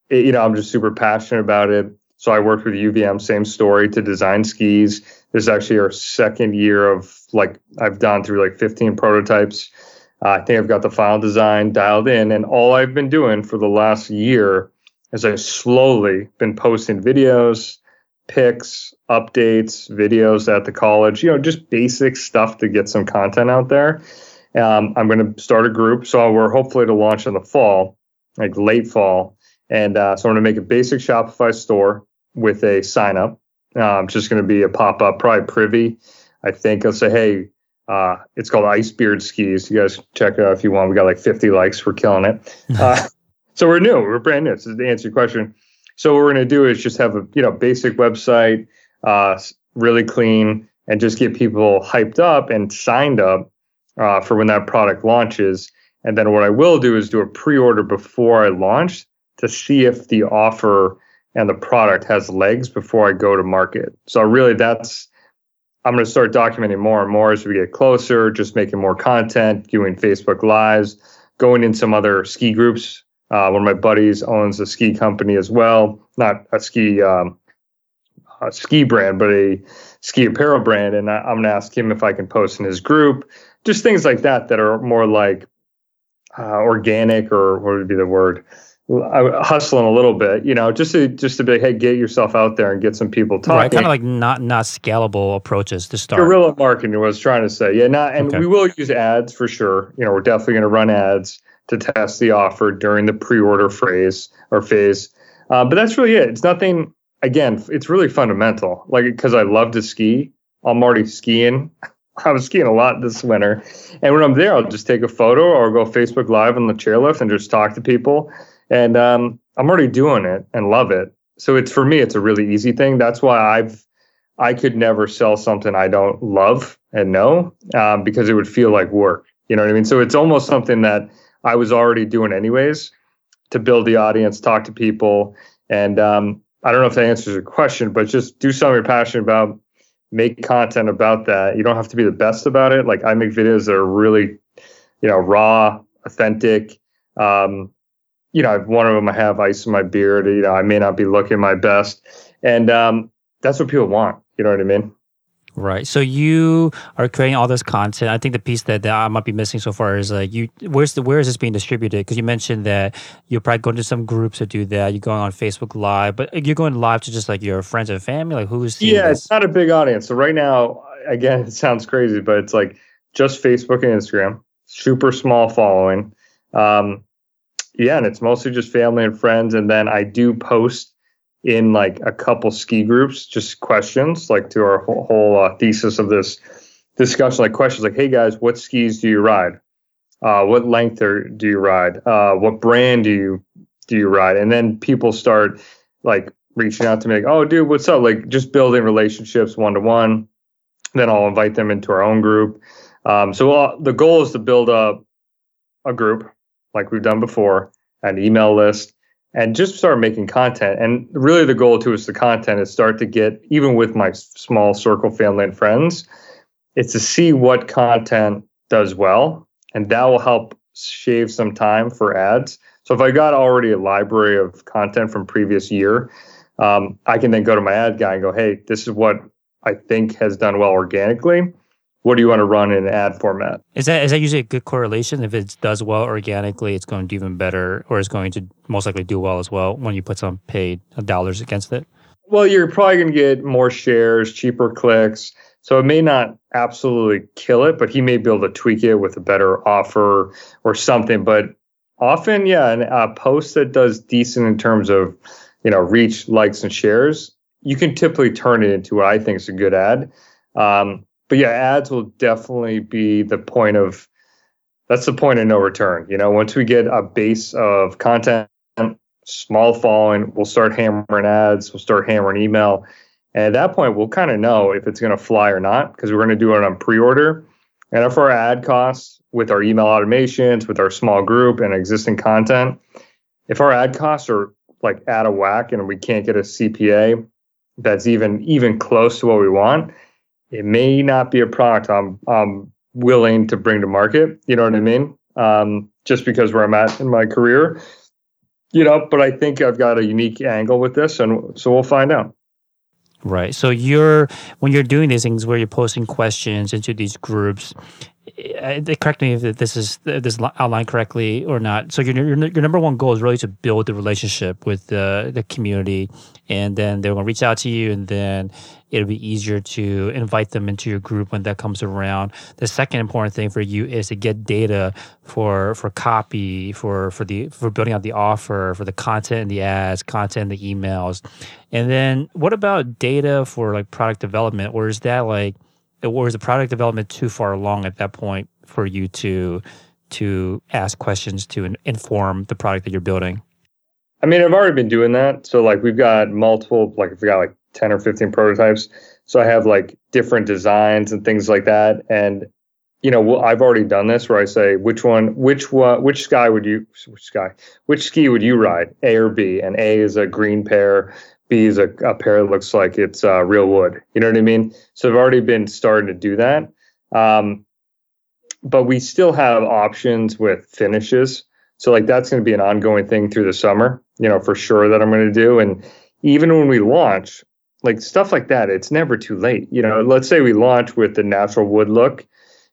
it, you know, I'm just super passionate about it. So I worked with UVM, same story, to design skis. This is actually our second year of like I've gone through like 15 prototypes. Uh, I think I've got the final design dialed in, and all I've been doing for the last year as I've slowly been posting videos, pics, updates, videos at the college, you know, just basic stuff to get some content out there. Um, I'm going to start a group. So we're hopefully to launch in the fall, like late fall. And uh, so I'm going to make a basic Shopify store with a sign up. Um, just going to be a pop up, probably Privy. I think I'll say, hey, uh, it's called Icebeard Skis. You guys check it out if you want. We got like 50 likes. We're killing it. Uh, so we're new. We're brand new. To answer your question, so what we're going to do is just have a you know basic website, uh, really clean, and just get people hyped up and signed up uh, for when that product launches. And then what I will do is do a pre-order before I launch to see if the offer and the product has legs before I go to market. So really, that's I'm going to start documenting more and more as we get closer. Just making more content, doing Facebook lives, going in some other ski groups uh, one of my buddies owns a ski company as well, not a ski um, a ski brand, but a ski apparel brand. And I, am going to ask him if I can post in his group, just things like that that are more like uh, organic or what would be the word? hustling a little bit, you know, just to just to be, hey, get yourself out there and get some people talking. Right, kind of like not not scalable approaches to start. Guerrilla marketing was trying to say, yeah, not, and okay. we will use ads for sure. You know, we're definitely going to run ads to test the offer during the pre-order phase or phase. Uh, but that's really it. It's nothing. Again, it's really fundamental. Like because I love to ski, I'm already skiing I was skiing a lot this winter. And when I'm there, I'll just take a photo or go Facebook Live on the chairlift and just talk to people. And um, I'm already doing it and love it. So it's for me, it's a really easy thing. That's why I've I could never sell something I don't love and know um, because it would feel like work. You know what I mean? So it's almost something that I was already doing anyways to build the audience, talk to people, and um, I don't know if that answers your question, but just do something you're passionate about, make content about that. You don't have to be the best about it. Like I make videos that are really, you know, raw, authentic. Um, you know, one of them I have ice in my beard. You know, I may not be looking my best, and um, that's what people want. You know what I mean? Right. So you are creating all this content. I think the piece that, that I might be missing so far is like you where's the where is this being distributed? Because you mentioned that you're probably going to some groups to do that. You're going on Facebook Live, but you're going live to just like your friends and family. Like who's yeah, this? it's not a big audience. So right now, again, it sounds crazy, but it's like just Facebook and Instagram, super small following. Um, yeah, and it's mostly just family and friends. And then I do post in like a couple ski groups, just questions like to our whole, whole uh, thesis of this discussion, like questions like, hey guys, what skis do you ride? Uh, what length are, do you ride? Uh, what brand do you do you ride? And then people start like reaching out to me, like, oh dude, what's up? Like just building relationships one to one. Then I'll invite them into our own group. Um, so uh, the goal is to build up a group like we've done before, an email list, and just start making content. And really, the goal too is the content is start to get even with my small circle family and friends, it's to see what content does well, and that will help shave some time for ads. So if I got already a library of content from previous year, um, I can then go to my ad guy and go, hey, this is what I think has done well organically what do you want to run in an ad format? Is that is that usually a good correlation? If it does well organically, it's going to do even better, or it's going to most likely do well as well when you put some paid dollars against it. Well, you're probably going to get more shares, cheaper clicks. So it may not absolutely kill it, but he may be able to tweak it with a better offer or something. But often, yeah, a post that does decent in terms of you know reach, likes, and shares, you can typically turn it into what I think is a good ad. Um, but yeah, ads will definitely be the point of that's the point of no return. You know, once we get a base of content, small following, we'll start hammering ads, we'll start hammering email. And at that point, we'll kind of know if it's going to fly or not because we're going to do it on pre order. And if our ad costs with our email automations, with our small group and existing content, if our ad costs are like out of whack and we can't get a CPA that's even even close to what we want, it may not be a product I'm, I'm willing to bring to market. You know what I mean? Um, just because where I'm at in my career, you know. But I think I've got a unique angle with this, and so we'll find out. Right. So you're when you're doing these things where you're posting questions into these groups. Correct me if this is this outlined correctly or not. So your, your your number one goal is really to build the relationship with the the community, and then they're going to reach out to you, and then it'll be easier to invite them into your group when that comes around. The second important thing for you is to get data for for copy, for for the for building out the offer, for the content and the ads, content and the emails. And then what about data for like product development? Or is that like or is the product development too far along at that point for you to to ask questions to inform the product that you're building? I mean, I've already been doing that. So like we've got multiple, like we've got like 10 or 15 prototypes. So I have like different designs and things like that. And, you know, I've already done this where I say, which one, which one, which sky would you, which sky, which ski would you ride, A or B? And A is a green pair, B is a, a pair that looks like it's uh, real wood. You know what I mean? So I've already been starting to do that. Um, but we still have options with finishes. So like that's going to be an ongoing thing through the summer, you know, for sure that I'm going to do. And even when we launch, like stuff like that, it's never too late. You know, let's say we launch with the natural wood look,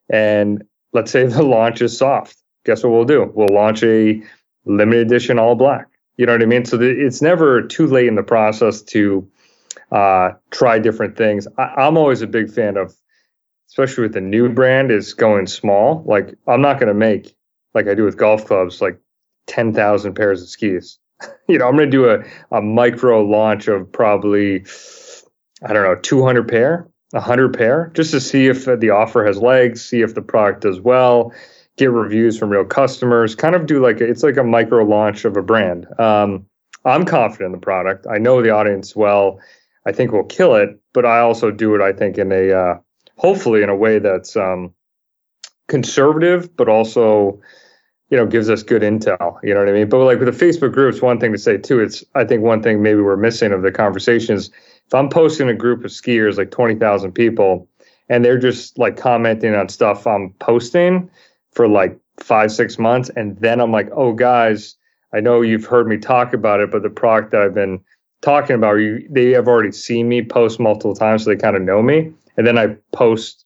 and let's say the launch is soft. Guess what we'll do? We'll launch a limited edition all black. You know what I mean? So the, it's never too late in the process to uh, try different things. I, I'm always a big fan of, especially with the new brand, is going small. Like I'm not going to make like I do with golf clubs, like ten thousand pairs of skis. you know, I'm going to do a, a micro launch of probably, I don't know, 200 pair. 100 pair just to see if the offer has legs, see if the product does well, get reviews from real customers, kind of do like a, it's like a micro launch of a brand. Um, I'm confident in the product. I know the audience well. I think we'll kill it, but I also do it, I think, in a uh, hopefully in a way that's um, conservative, but also you know gives us good intel. You know what I mean? But like with the Facebook groups, one thing to say too, it's I think one thing maybe we're missing of the conversations. If I'm posting a group of skiers, like twenty thousand people, and they're just like commenting on stuff I'm posting for like five six months, and then I'm like, oh guys, I know you've heard me talk about it, but the product that I've been talking about, you, they have already seen me post multiple times, so they kind of know me. And then I post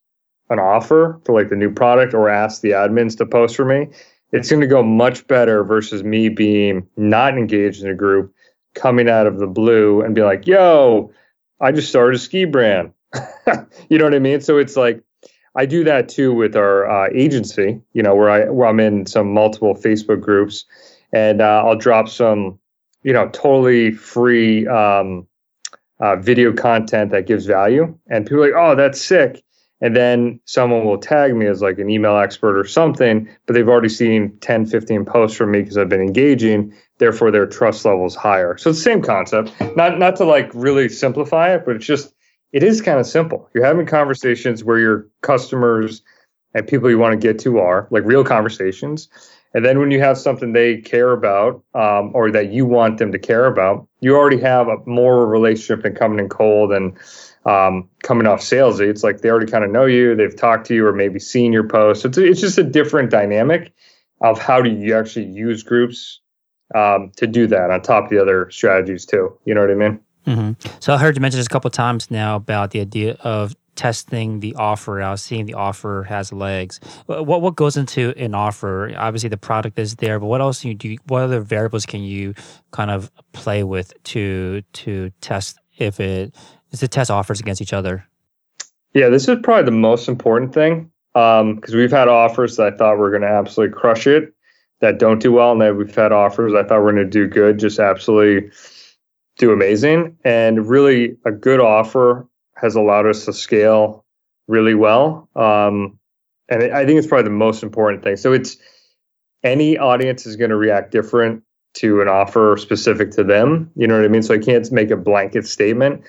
an offer for like the new product or ask the admins to post for me, it's going to go much better versus me being not engaged in a group, coming out of the blue and be like, yo, I just started a ski brand. you know what I mean? So it's like, I do that too with our uh, agency, you know, where I where I'm in some multiple Facebook groups, and uh, I'll drop some, you know, totally free um, uh, video content that gives value, and people are like, oh, that's sick, and then someone will tag me as like an email expert or something but they've already seen 10 15 posts from me because i've been engaging therefore their trust level is higher. So it's the same concept. Not not to like really simplify it but it's just it is kind of simple you're having conversations where your customers and people you want to get to are like real conversations and then when you have something they care about um, or that you want them to care about you already have a more relationship than coming in cold and um, coming off salesy. It's like they already kind of know you, they've talked to you, or maybe seen your post. It's it's just a different dynamic of how do you actually use groups um, to do that on top of the other strategies too. You know what I mean? Mm-hmm. So I heard you mention this a couple times now about the idea of testing the offer out, seeing the offer has legs. What what goes into an offer? Obviously, the product is there, but what else do you do? What other variables can you kind of play with to to test if it is to test offers against each other. Yeah, this is probably the most important thing because um, we've had offers that I thought were going to absolutely crush it that don't do well, and then we've had offers I thought were going to do good, just absolutely do amazing. And really, a good offer has allowed us to scale really well. Um, and I think it's probably the most important thing. So it's any audience is going to react different to an offer specific to them. You know what I mean? So I can't make a blanket statement.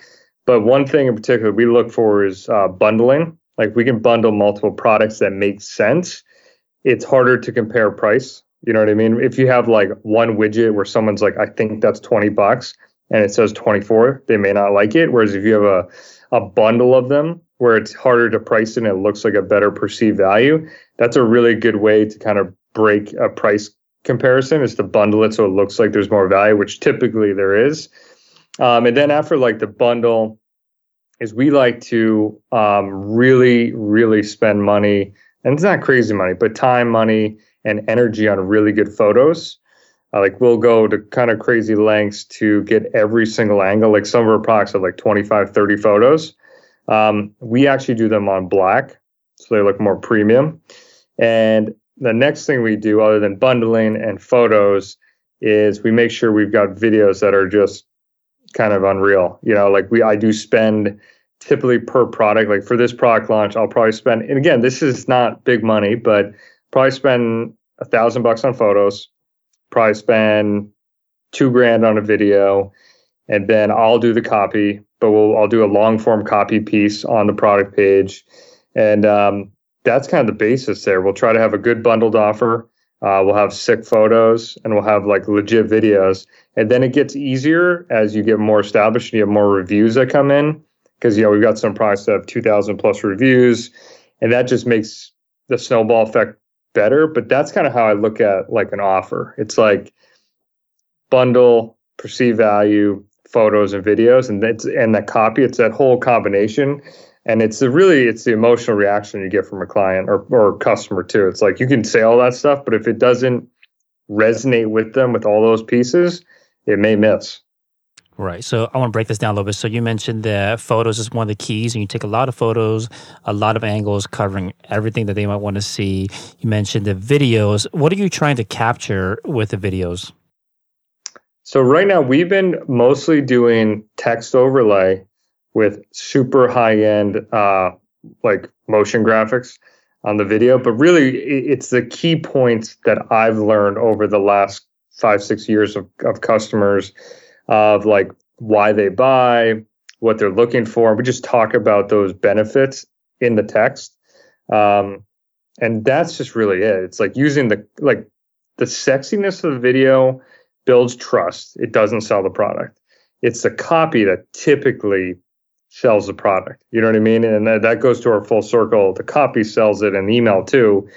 But one thing in particular we look for is uh, bundling. Like we can bundle multiple products that make sense. It's harder to compare price. You know what I mean? If you have like one widget where someone's like, I think that's 20 bucks and it says 24, they may not like it. Whereas if you have a, a bundle of them where it's harder to price and it looks like a better perceived value, that's a really good way to kind of break a price comparison is to bundle it so it looks like there's more value, which typically there is. Um, and then after like the bundle, is we like to um, really, really spend money, and it's not crazy money, but time, money, and energy on really good photos. Uh, like we'll go to kind of crazy lengths to get every single angle. Like some of our products have like 25, 30 photos. Um, we actually do them on black, so they look more premium. And the next thing we do, other than bundling and photos, is we make sure we've got videos that are just kind of unreal. You know, like we I do spend typically per product. Like for this product launch, I'll probably spend and again, this is not big money, but probably spend a thousand bucks on photos, probably spend two grand on a video, and then I'll do the copy, but we'll I'll do a long form copy piece on the product page. And um, that's kind of the basis there. We'll try to have a good bundled offer. Uh, we'll have sick photos and we'll have like legit videos. And then it gets easier as you get more established and you have more reviews that come in. Because, you know, we've got some products that have 2,000 plus reviews. And that just makes the snowball effect better. But that's kind of how I look at like an offer. It's like bundle, perceive value, photos and videos, and that's and that copy. It's that whole combination and it's a really it's the emotional reaction you get from a client or, or customer too it's like you can say all that stuff but if it doesn't resonate with them with all those pieces it may miss Right. So I want to break this down a little bit. So you mentioned that photos is one of the keys, and you take a lot of photos, a lot of angles covering everything that they might want to see. You mentioned the videos. What are you trying to capture with the videos? So right now we've been mostly doing text overlay with super high end uh, like motion graphics on the video. But really, it's the key points that I've learned over the last five six years of, of customers of like why they buy, what they're looking for. We just talk about those benefits in the text. Um, and that's just really it. It's like using the like the sexiness of the video builds trust. It doesn't sell the product. It's the copy that typically sells the product. You know what I mean? And that, that goes to our full circle. The copy sells it and email too.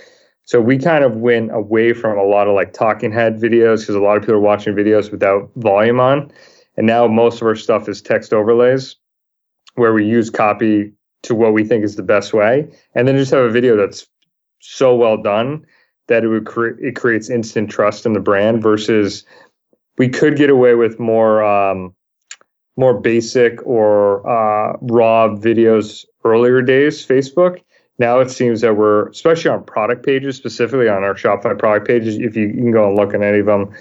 So we kind of went away from a lot of like talking head videos because a lot of people are watching videos without volume on. And now most of our stuff is text overlays where we use copy to what we think is the best way. And then just have a video that's so well done that it would create it creates instant trust in the brand versus we could get away with more um, more basic or uh, raw videos earlier days Facebook. Now it seems that we're especially on product pages, specifically on our Shopify product pages. If you, you can go and look at any of them,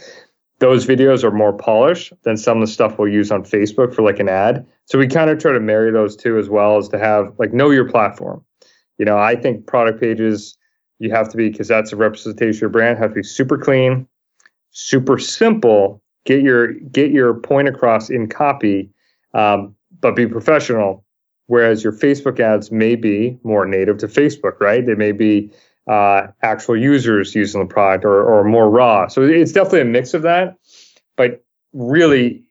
those videos are more polished than some of the stuff we'll use on Facebook for like an ad. So we kind of try to marry those two as well as to have like know your platform. You know, I think product pages you have to be because that's a representation of your brand have to be super clean super simple get your get your point across in copy um, but be professional whereas your facebook ads may be more native to facebook right they may be uh, actual users using the product or, or more raw so it's definitely a mix of that but really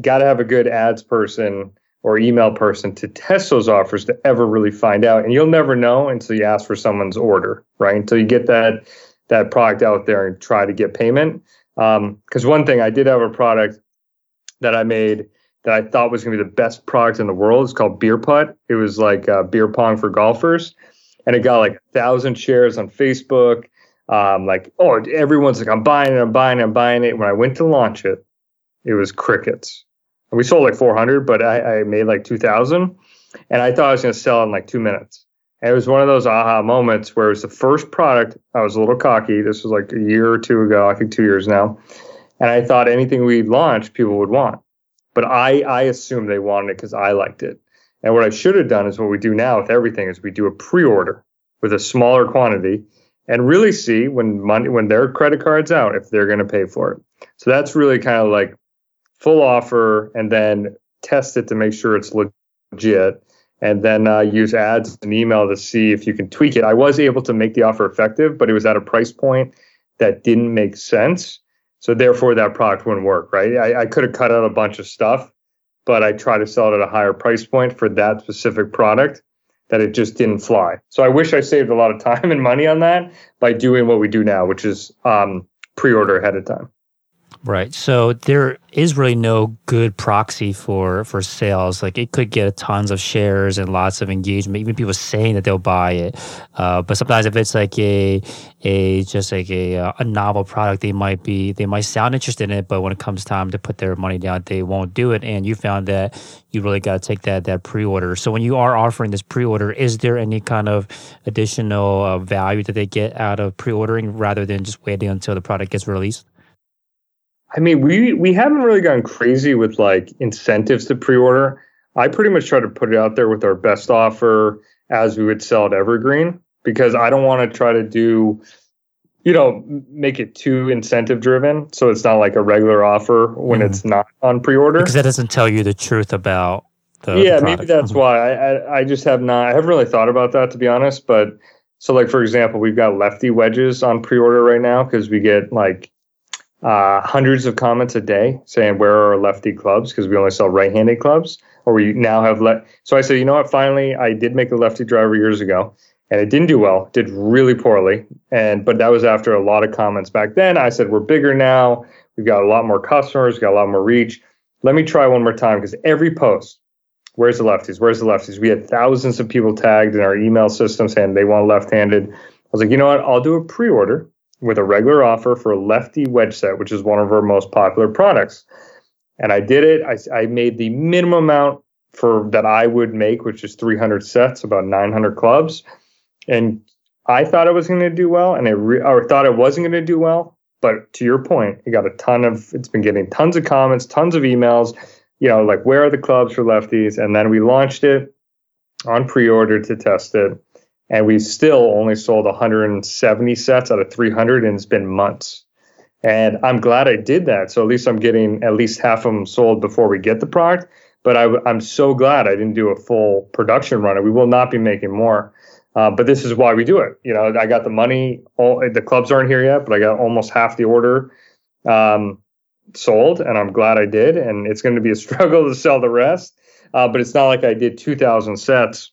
got to have a good ads person or email person to test those offers to ever really find out. And you'll never know until you ask for someone's order, right? Until you get that that product out there and try to get payment. Um, because um, one thing I did have a product that I made that I thought was going to be the best product in the world. It's called Beer Putt. It was like uh, beer pong for golfers, and it got like a thousand shares on Facebook. Um, like, oh, everyone's like, I'm buying it, I'm buying it, I'm buying it. When I went to launch it, it was crickets we sold like 400, but I, I made like 2,000, and I thought I was going to sell in like two minutes. And it was one of those aha moments where it was the first product. I was a little cocky. This was like a year or two ago, I think two years now, and I thought anything we launched, people would want. But I I assumed they wanted it because I liked it. And what I should have done is what we do now with everything is we do a pre-order with a smaller quantity and really see when money when their credit cards out if they're going to pay for it. So that's really kind of like full offer and then test it to make sure it's legit and then uh, use ads and email to see if you can tweak it. I was able to make the offer effective, but it was at a price point that didn't make sense. So therefore, that product wouldn't work, right? I, I could have cut out a bunch of stuff, but I tried to sell it at a higher price point for that specific product that it just didn't fly. So I wish I saved a lot of time and money on that by doing what we do now, which is um, pre-order ahead of time. Right. So there is really no good proxy for for sales. Like it could get tons of shares and lots of engagement, even people saying that they'll buy it. Uh, but sometimes if it's like a a just like a uh, a novel product, they might be they might sound interested in it, but when it comes time to put their money down, they won't do it. And you found that you really got to take that that pre order. So when you are offering this pre order, is there any kind of additional uh, value that they get out of pre ordering rather than just waiting until the product gets released? I mean, we we haven't really gone crazy with like incentives to pre-order. I pretty much try to put it out there with our best offer as we would sell at Evergreen because I don't want to try to do, you know, make it too incentive driven. So it's not like a regular offer when mm. it's not on pre-order. Because that doesn't tell you the truth about the yeah. The maybe that's mm-hmm. why I, I I just have not. I haven't really thought about that to be honest. But so like for example, we've got lefty wedges on pre-order right now because we get like uh, hundreds of comments a day saying where are our lefty clubs? Because we only sell right-handed clubs. Or we now have le- so i said you know what? Finally i did make a lefty driver years ago and it didn't do well. Did really poorly. And but that was after a lot of comments back then. I said we're bigger now. We've got a lot more customers got a lot more reach. Let me try one more time because every post where's the lefties? Where's the lefties? We had thousands of people tagged in our email system saying they want left-handed. I was like you know what? I'll do a pre-order with a regular offer for a lefty wedge set, which is one of our most popular products. And I did it. I, I made the minimum amount for that I would make, which is 300 sets, about 900 clubs. And I thought it was going to do well, and I re- or thought it wasn't going to do well. But to your point, it got a ton of. It's been getting tons of comments, tons of emails. you know, like where are the clubs for lefties? And then we launched it on pre-order to test it, and we still only sold 170 sets out of 300, and it's been months. And I'm glad I did that. So at least I'm getting at least half of them sold before we get the product. But I, am so glad I didn't do a full production run. We will not be making more. Uh, but this is why we do it. You know, I got the money. All, the clubs aren't here yet, but I got almost half the order um, sold, and I'm glad I did. And it's going to be a struggle to sell the rest. Uh, but it's not like I did 2,000 sets,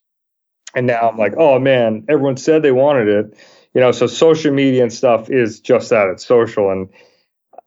and now I'm like, oh man, everyone said they wanted it. You know, so social media and stuff is just that. It's social, and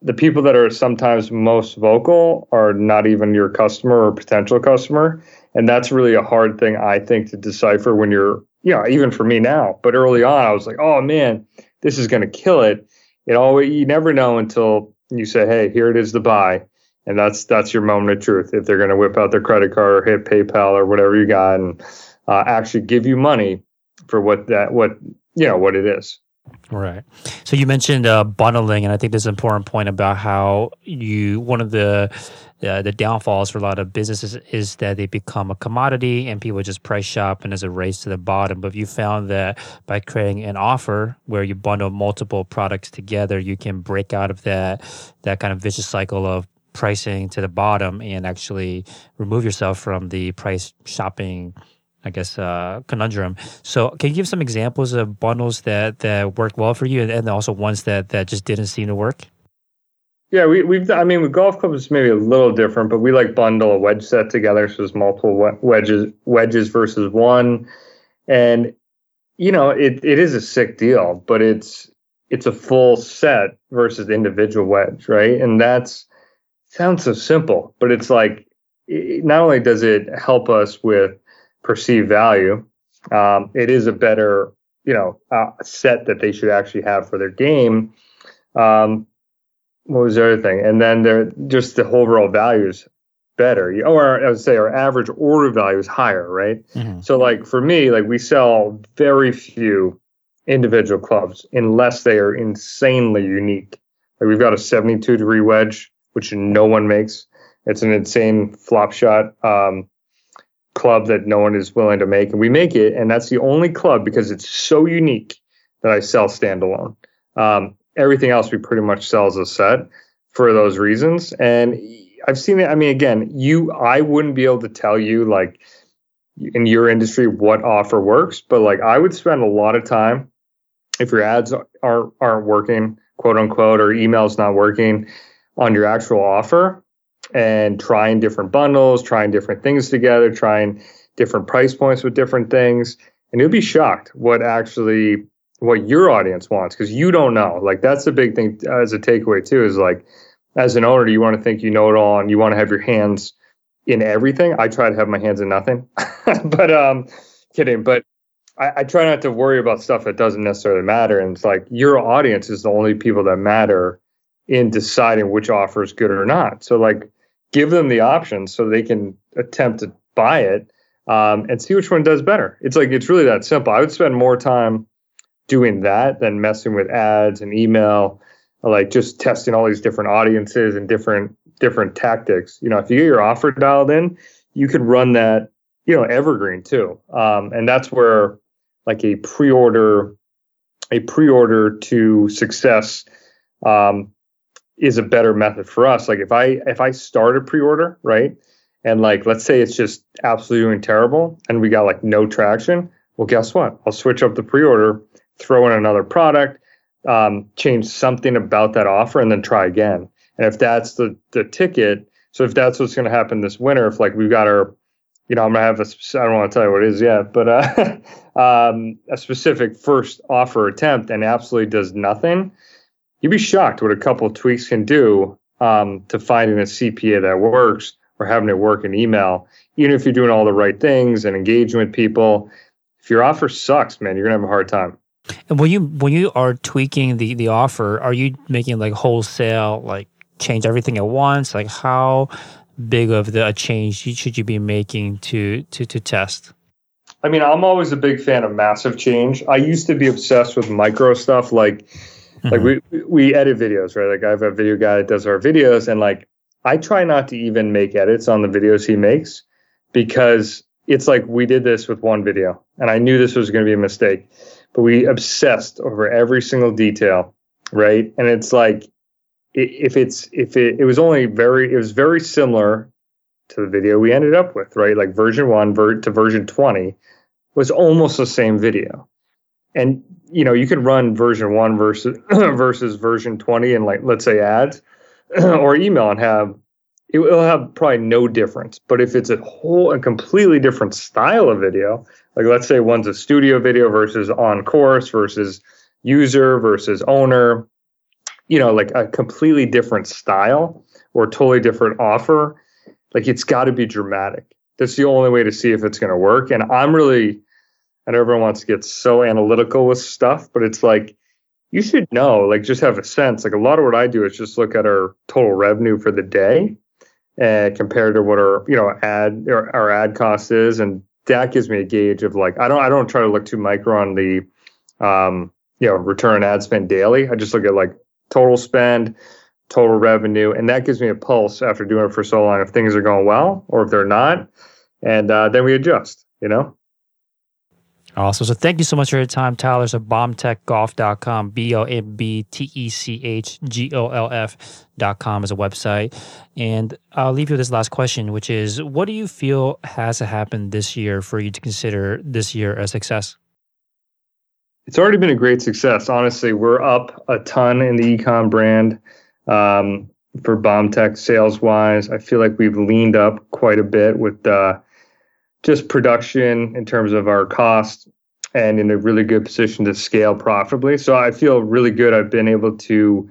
the people that are sometimes most vocal are not even your customer or potential customer. And that's really a hard thing, I think, to decipher when you're, you know, even for me now. But early on, I was like, oh man, this is going to kill it. It always, you never know until you say, hey, here it is to buy. And that's that's your moment of truth. If they're going to whip out their credit card or hit PayPal or whatever you got and uh, actually give you money for what that what you know what it is. Right. So you mentioned uh, bundling, and I think there's an important point about how you one of the uh, the downfalls for a lot of businesses is that they become a commodity and people just price shop and there's a race to the bottom. But you found that by creating an offer where you bundle multiple products together, you can break out of that that kind of vicious cycle of pricing to the bottom and actually remove yourself from the price shopping I guess, uh, conundrum. So, can you give some examples of bundles that that worked well for you, and, and also ones that that just didn't seem to work? Yeah, we, we've. I mean, with golf clubs, maybe a little different, but we like bundle a wedge set together, so there's multiple wedges wedges versus one, and you know, it it is a sick deal, but it's it's a full set versus individual wedge, right? And that's sounds so simple, but it's like it, not only does it help us with perceived value, um, it is a better, you know, uh, set that they should actually have for their game. Um, what was the other thing? And then they're just the overall values better. Or I would say our average order value is higher, right? Mm-hmm. So like for me, like we sell very few individual clubs unless they are insanely unique. Like we've got a 72 degree wedge, which no one makes. It's an insane flop shot. Um, club that no one is willing to make, and we make it, and that's the only club because it's so unique that I sell standalone. Um, everything else we pretty much sell as a set for those reasons, and I've seen it. I mean, again, you, I wouldn't be able to tell you like in your industry what offer works, but like I would spend a lot of time if your ads aren't aren't working, quote unquote, or emails not working on your actual offer and trying different bundles, trying different things together, trying different price points with different things. And you'll be shocked what actually what your audience wants because you don't know. Like that's the big thing as a takeaway too is like as an owner, you want to think you know it all and you want to have your hands in everything. I try to have my hands in nothing, but um, kidding. But I, I try not to worry about stuff that doesn't necessarily matter. And it's like your audience is the only people that matter in deciding which offer is good or not. So like give them the option so they can attempt to buy it um, and see which one does better. It's like it's really that simple. I would spend more time doing that than messing with ads and email, like just testing all these different audiences and different different tactics. You know, if you get your offer dialed in, you can run that, you know, evergreen too. Um, and that's where like a pre-order, a pre-order to success um, is a better method for us. Like if I if I start a pre-order, right? And like let's say it's just absolutely terrible and we got like no traction, well guess what? I'll switch up the pre-order, throw in another product, um, change something about that offer and then try again. And if that's the the ticket, so if that's what's going to happen this winter, if like we've got our you know, I'm gonna have a. I don't want to tell you what it is yet, but uh, um, a specific first offer attempt and absolutely does nothing you'd be shocked what a couple of tweaks can do um, to finding a CPA that works or having it work in email. Even if you're doing all the right things and engaging with people, if your offer sucks, man, you're gonna have a hard time. And when you when you are tweaking the the offer, are you making like wholesale like change everything at once? Like how big of the a change should you be making to to to test? I mean, I'm always a big fan of massive change. I used to be obsessed with micro stuff like Mm-hmm. Like we we edit videos, right? Like I have a video guy that does our videos, and like I try not to even make edits on the videos he makes because it's like we did this with one video and I knew this was going to be a mistake, but we obsessed over every single detail, right? And it's like if it's if it, it was only very it was very similar to the video we ended up with, right? Like version 1 ver- to version 20 was almost the same video. And you know, you could run version 1 versus versus version 20 and like let's say ads or email and have it will have probably no difference. But if it's a whole a completely different style of video, like let's say one's a studio video versus on course versus user versus owner, you know, like a completely different style or totally different offer, like it's got to be dramatic. That's the only way to see if it's going to work. And I'm really, I know everyone wants to get so analytical with stuff, but it's like you should know, like just have a sense. Like a lot of what I do is just look at our total revenue for the day and uh, compared to what our you know ad our, our ad cost is, and that gives me a gauge of like I don't I don't try to look too micro on the um, you know return ad spend daily. I just look at like total spend, total revenue, and that gives me a pulse after doing it for so long if things are going well or if they're not, and uh, then we adjust. You know. Awesome. So thank you so much for your time, Tyler. So bombtechgolf.com, B O M B T E C H G O L F.com is a website. And I'll leave you with this last question, which is what do you feel has to happen this year for you to consider this year a success? It's already been a great success. Honestly, we're up a ton in the ecom brand um, for BombTech sales wise. I feel like we've leaned up quite a bit with uh, just production in terms of our cost and in a really good position to scale profitably. So I feel really good. I've been able to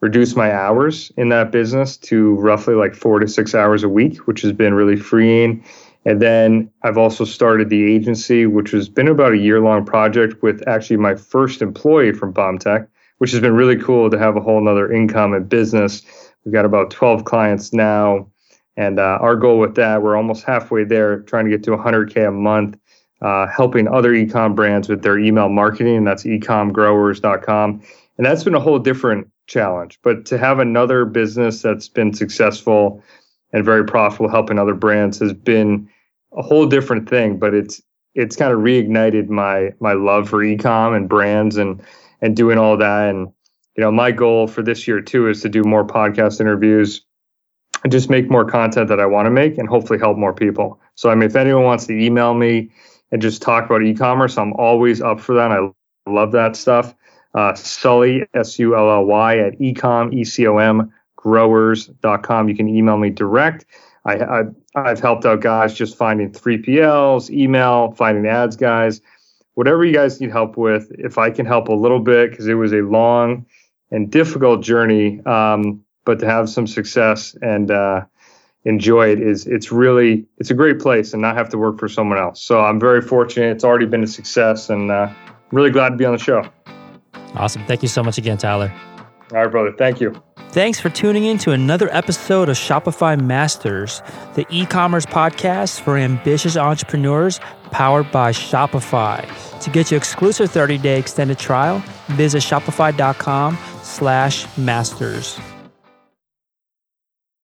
reduce my hours in that business to roughly like four to six hours a week, which has been really freeing. And then I've also started the agency, which has been about a year long project with actually my first employee from BombTech, which has been really cool to have a whole nother income and business. We've got about 12 clients now. And uh, our goal with that, we're almost halfway there, trying to get to 100K a month, uh, helping other ecom brands with their email marketing. And that's ecomgrowers.com. And that's been a whole different challenge. But to have another business that's been successful and very profitable helping other brands has been a whole different thing. But it's it's kind of reignited my my love for ecom and brands and and doing all that. And you know, my goal for this year too is to do more podcast interviews and just make more content that I want to make and hopefully help more people. So, I mean, if anyone wants to email me and just talk about e-commerce, I'm always up for that. I love that stuff. Uh, Sully, S-U-L-L-Y at ecom, E-C-O-M, growers.com. You can email me direct. I, I, I've helped out guys just finding 3PLs, email, finding ads guys, whatever you guys need help with. If I can help a little bit, because it was a long and difficult journey, um, but to have some success and uh, enjoy it is it's really it's a great place and not have to work for someone else. So I'm very fortunate. It's already been a success, and uh, really glad to be on the show. Awesome. Thank you so much again, Tyler. All right, brother. Thank you. Thanks for tuning in to another episode of Shopify Masters, the e commerce podcast for ambitious entrepreneurs powered by Shopify. To get your exclusive 30 day extended trial, visit shopify.com slash masters.